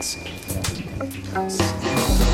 Sim. Sim.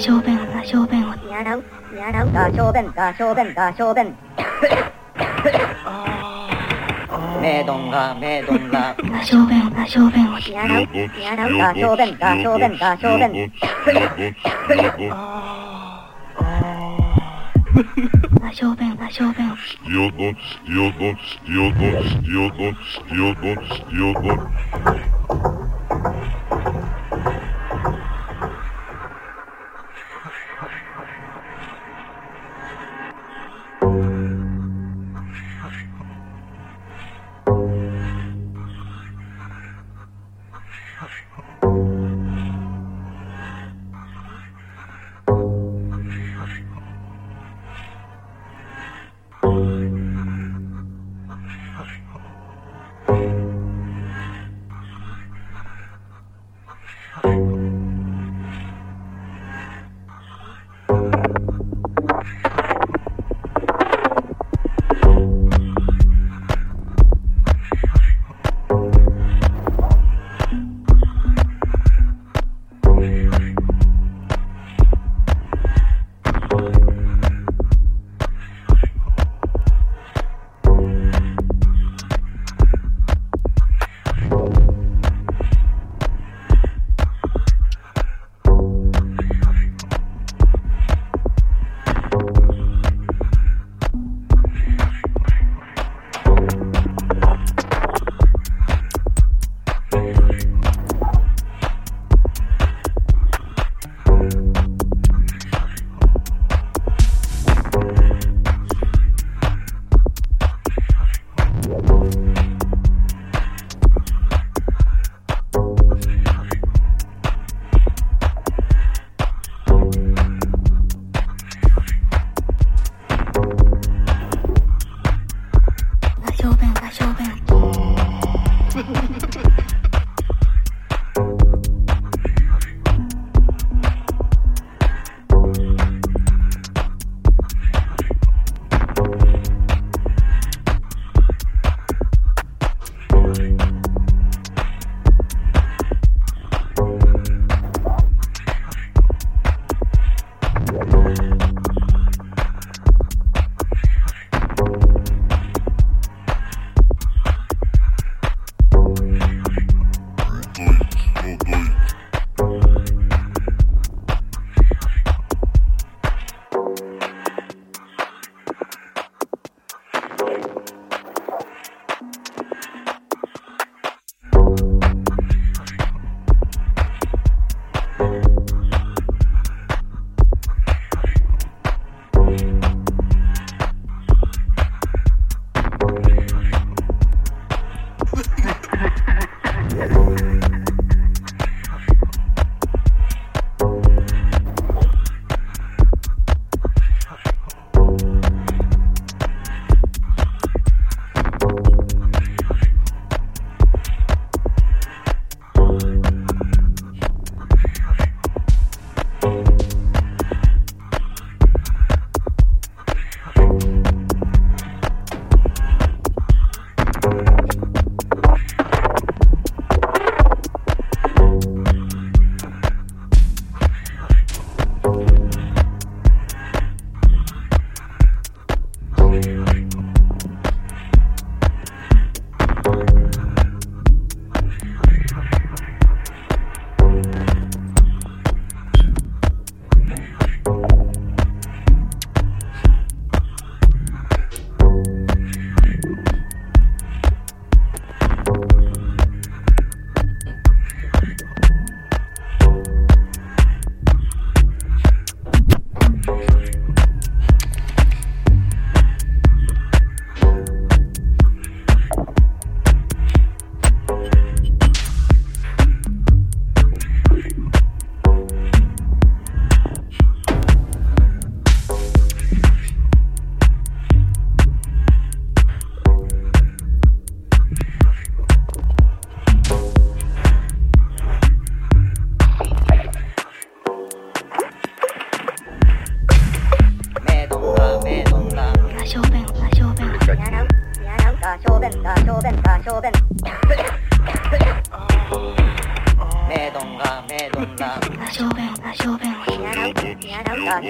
小便だ小便。をやらうやらう。だ小便だ小便だ小便。メドンラメドンラだ小便だ小便。をやらうやらうだ小便だ小便。だ小便だ小便。だ小便を弁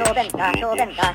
やらうだ小便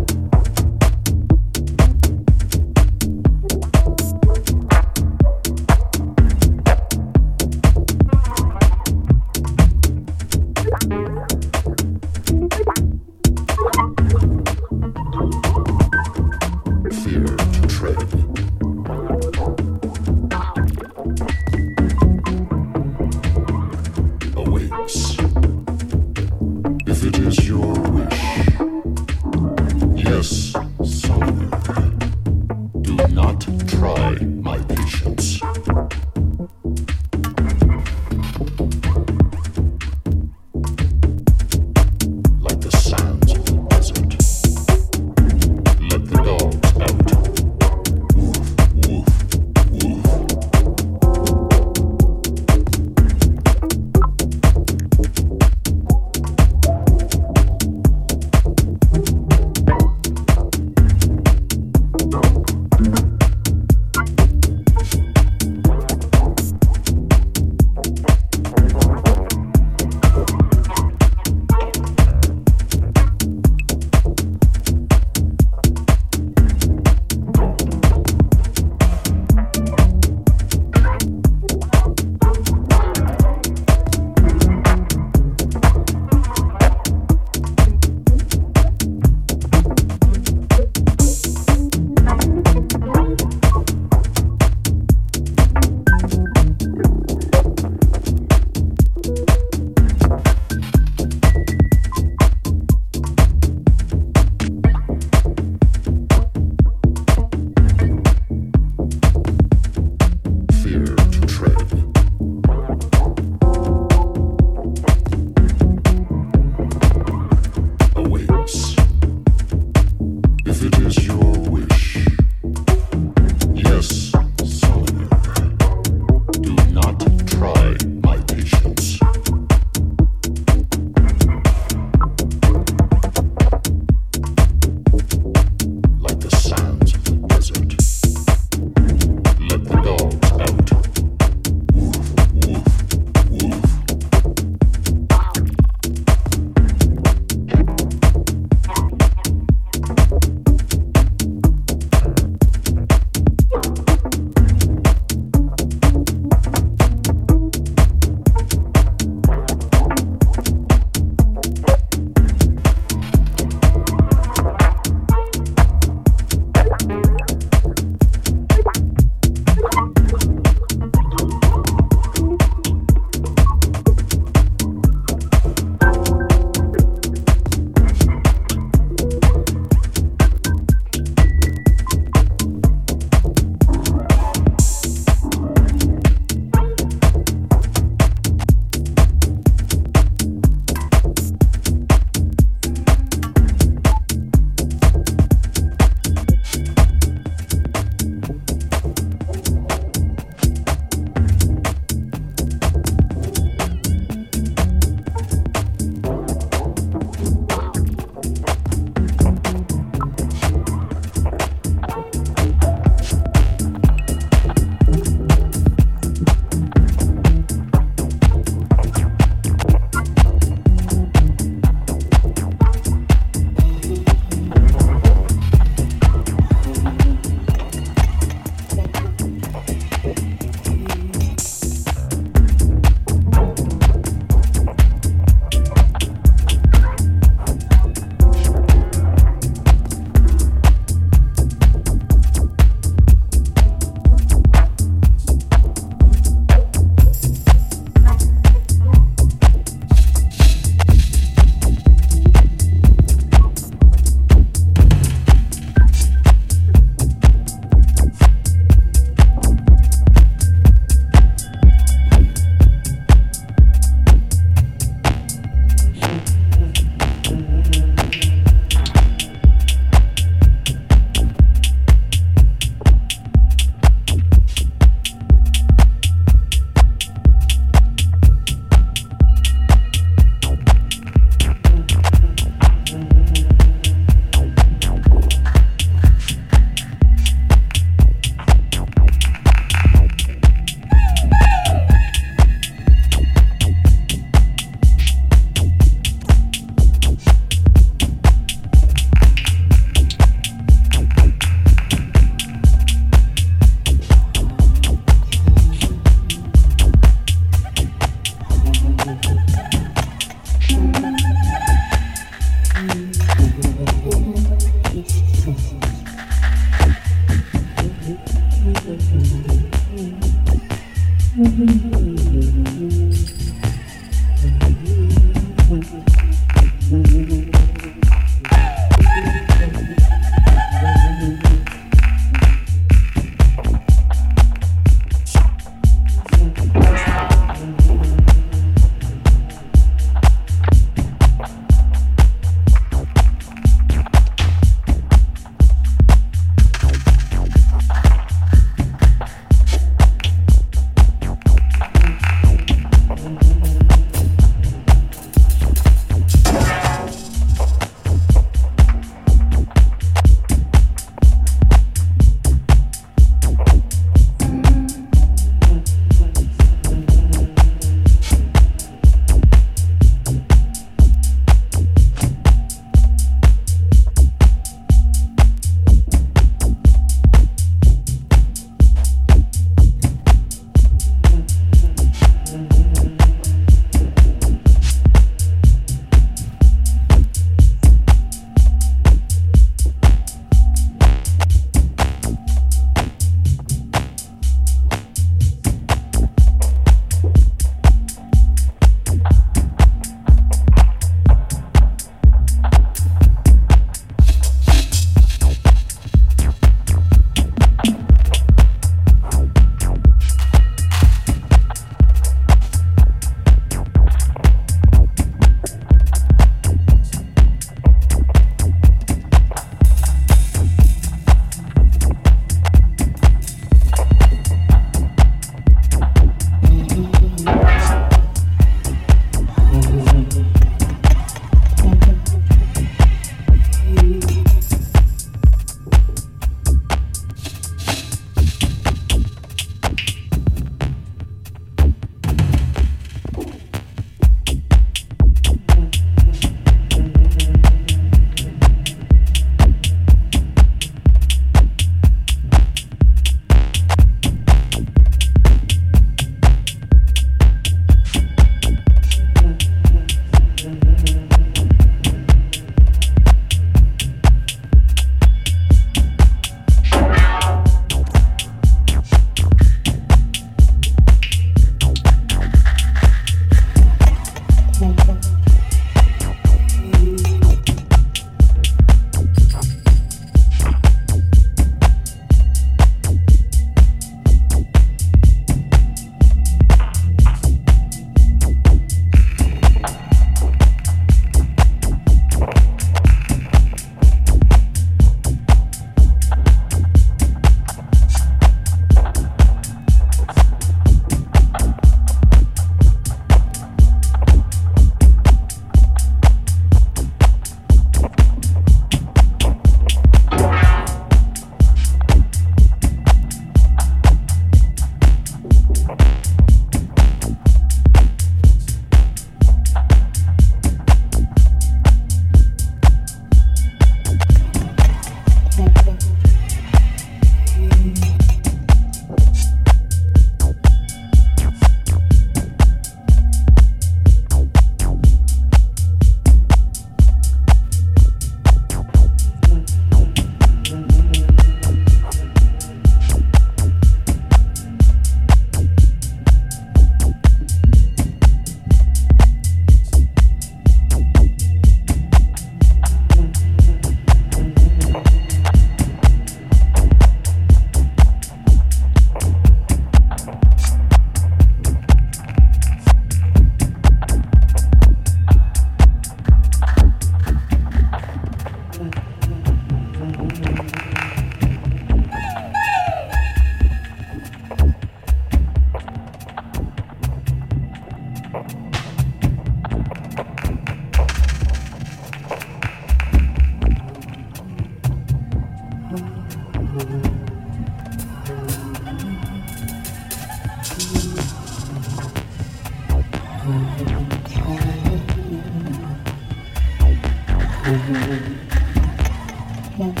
Thank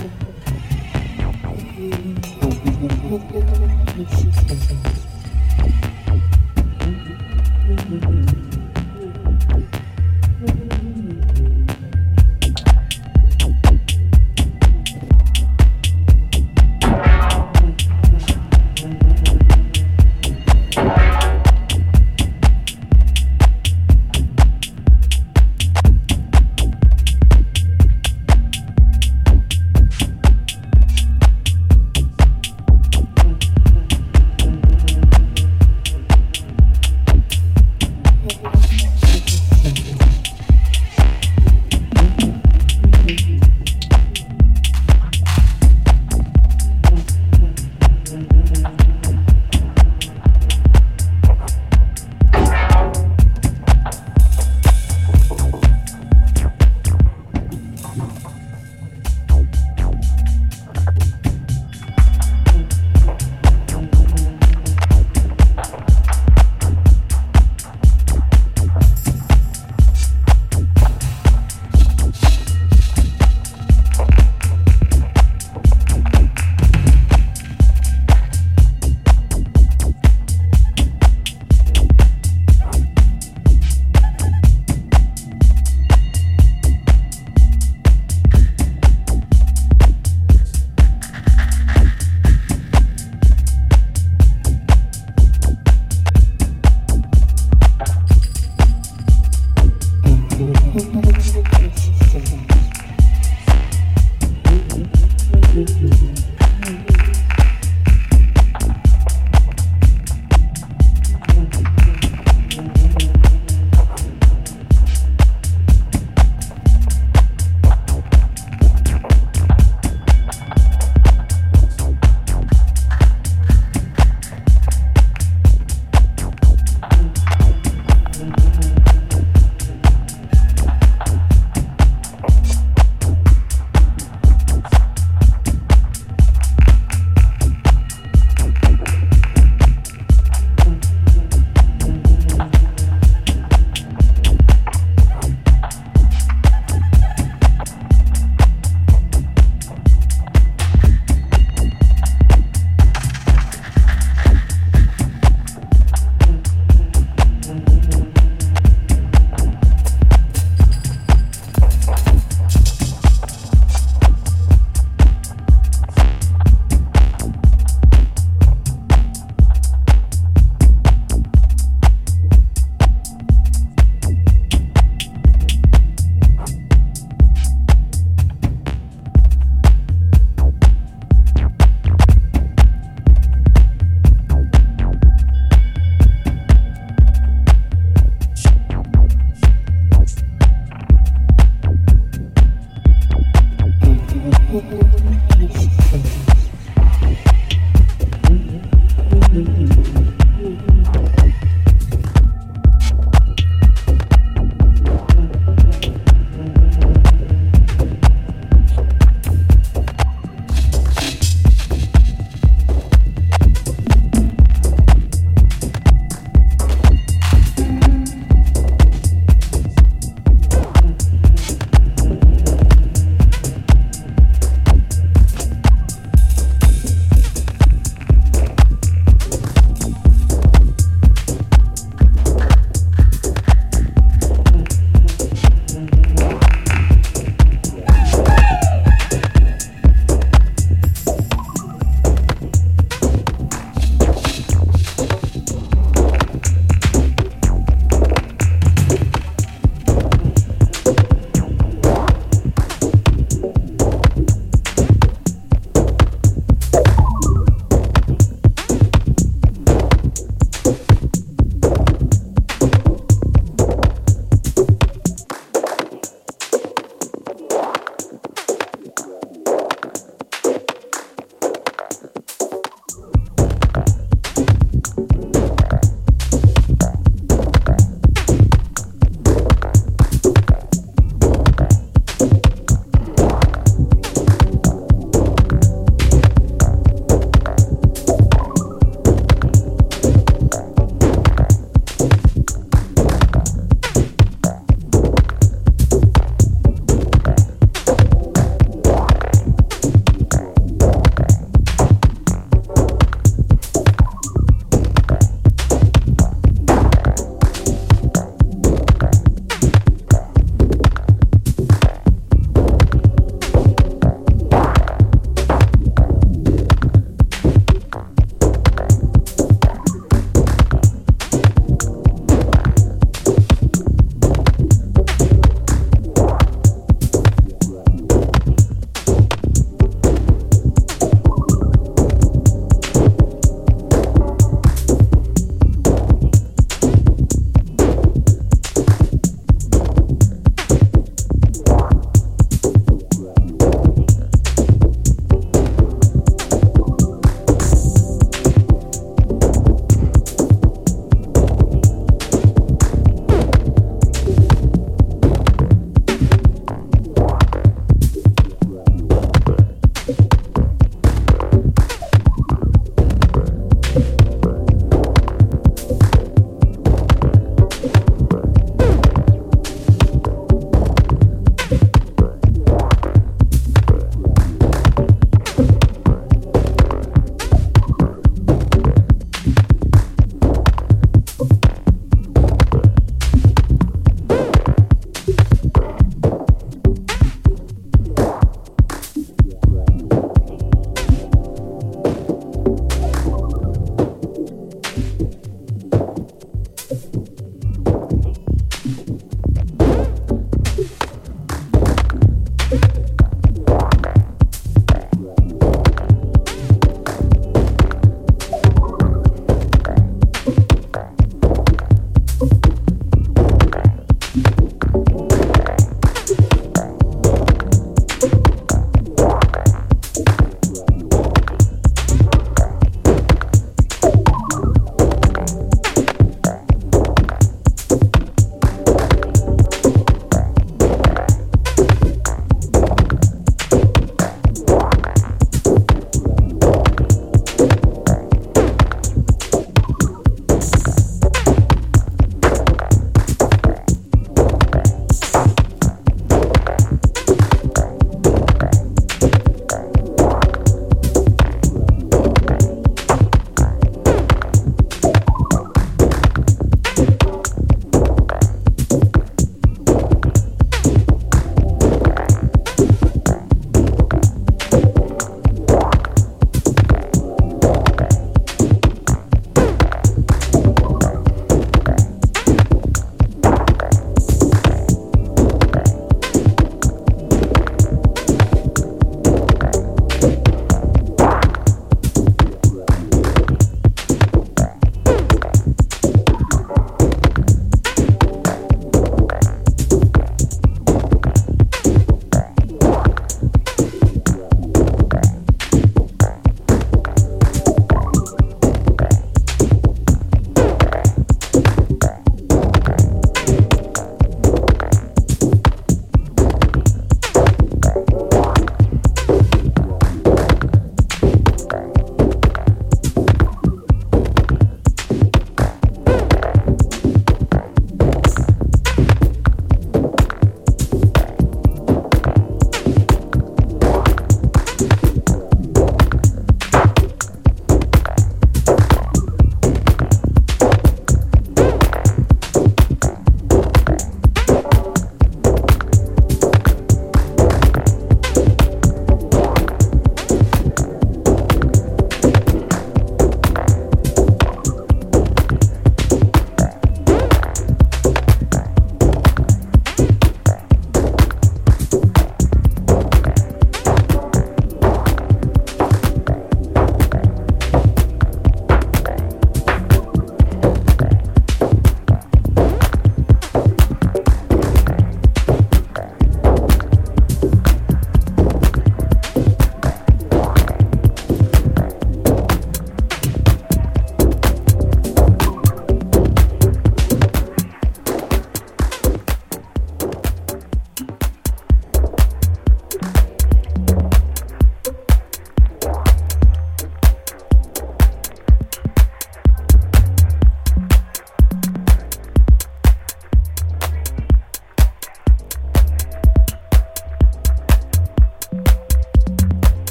you.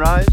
Sunrise,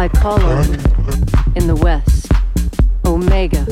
I call on you in the west. Omega.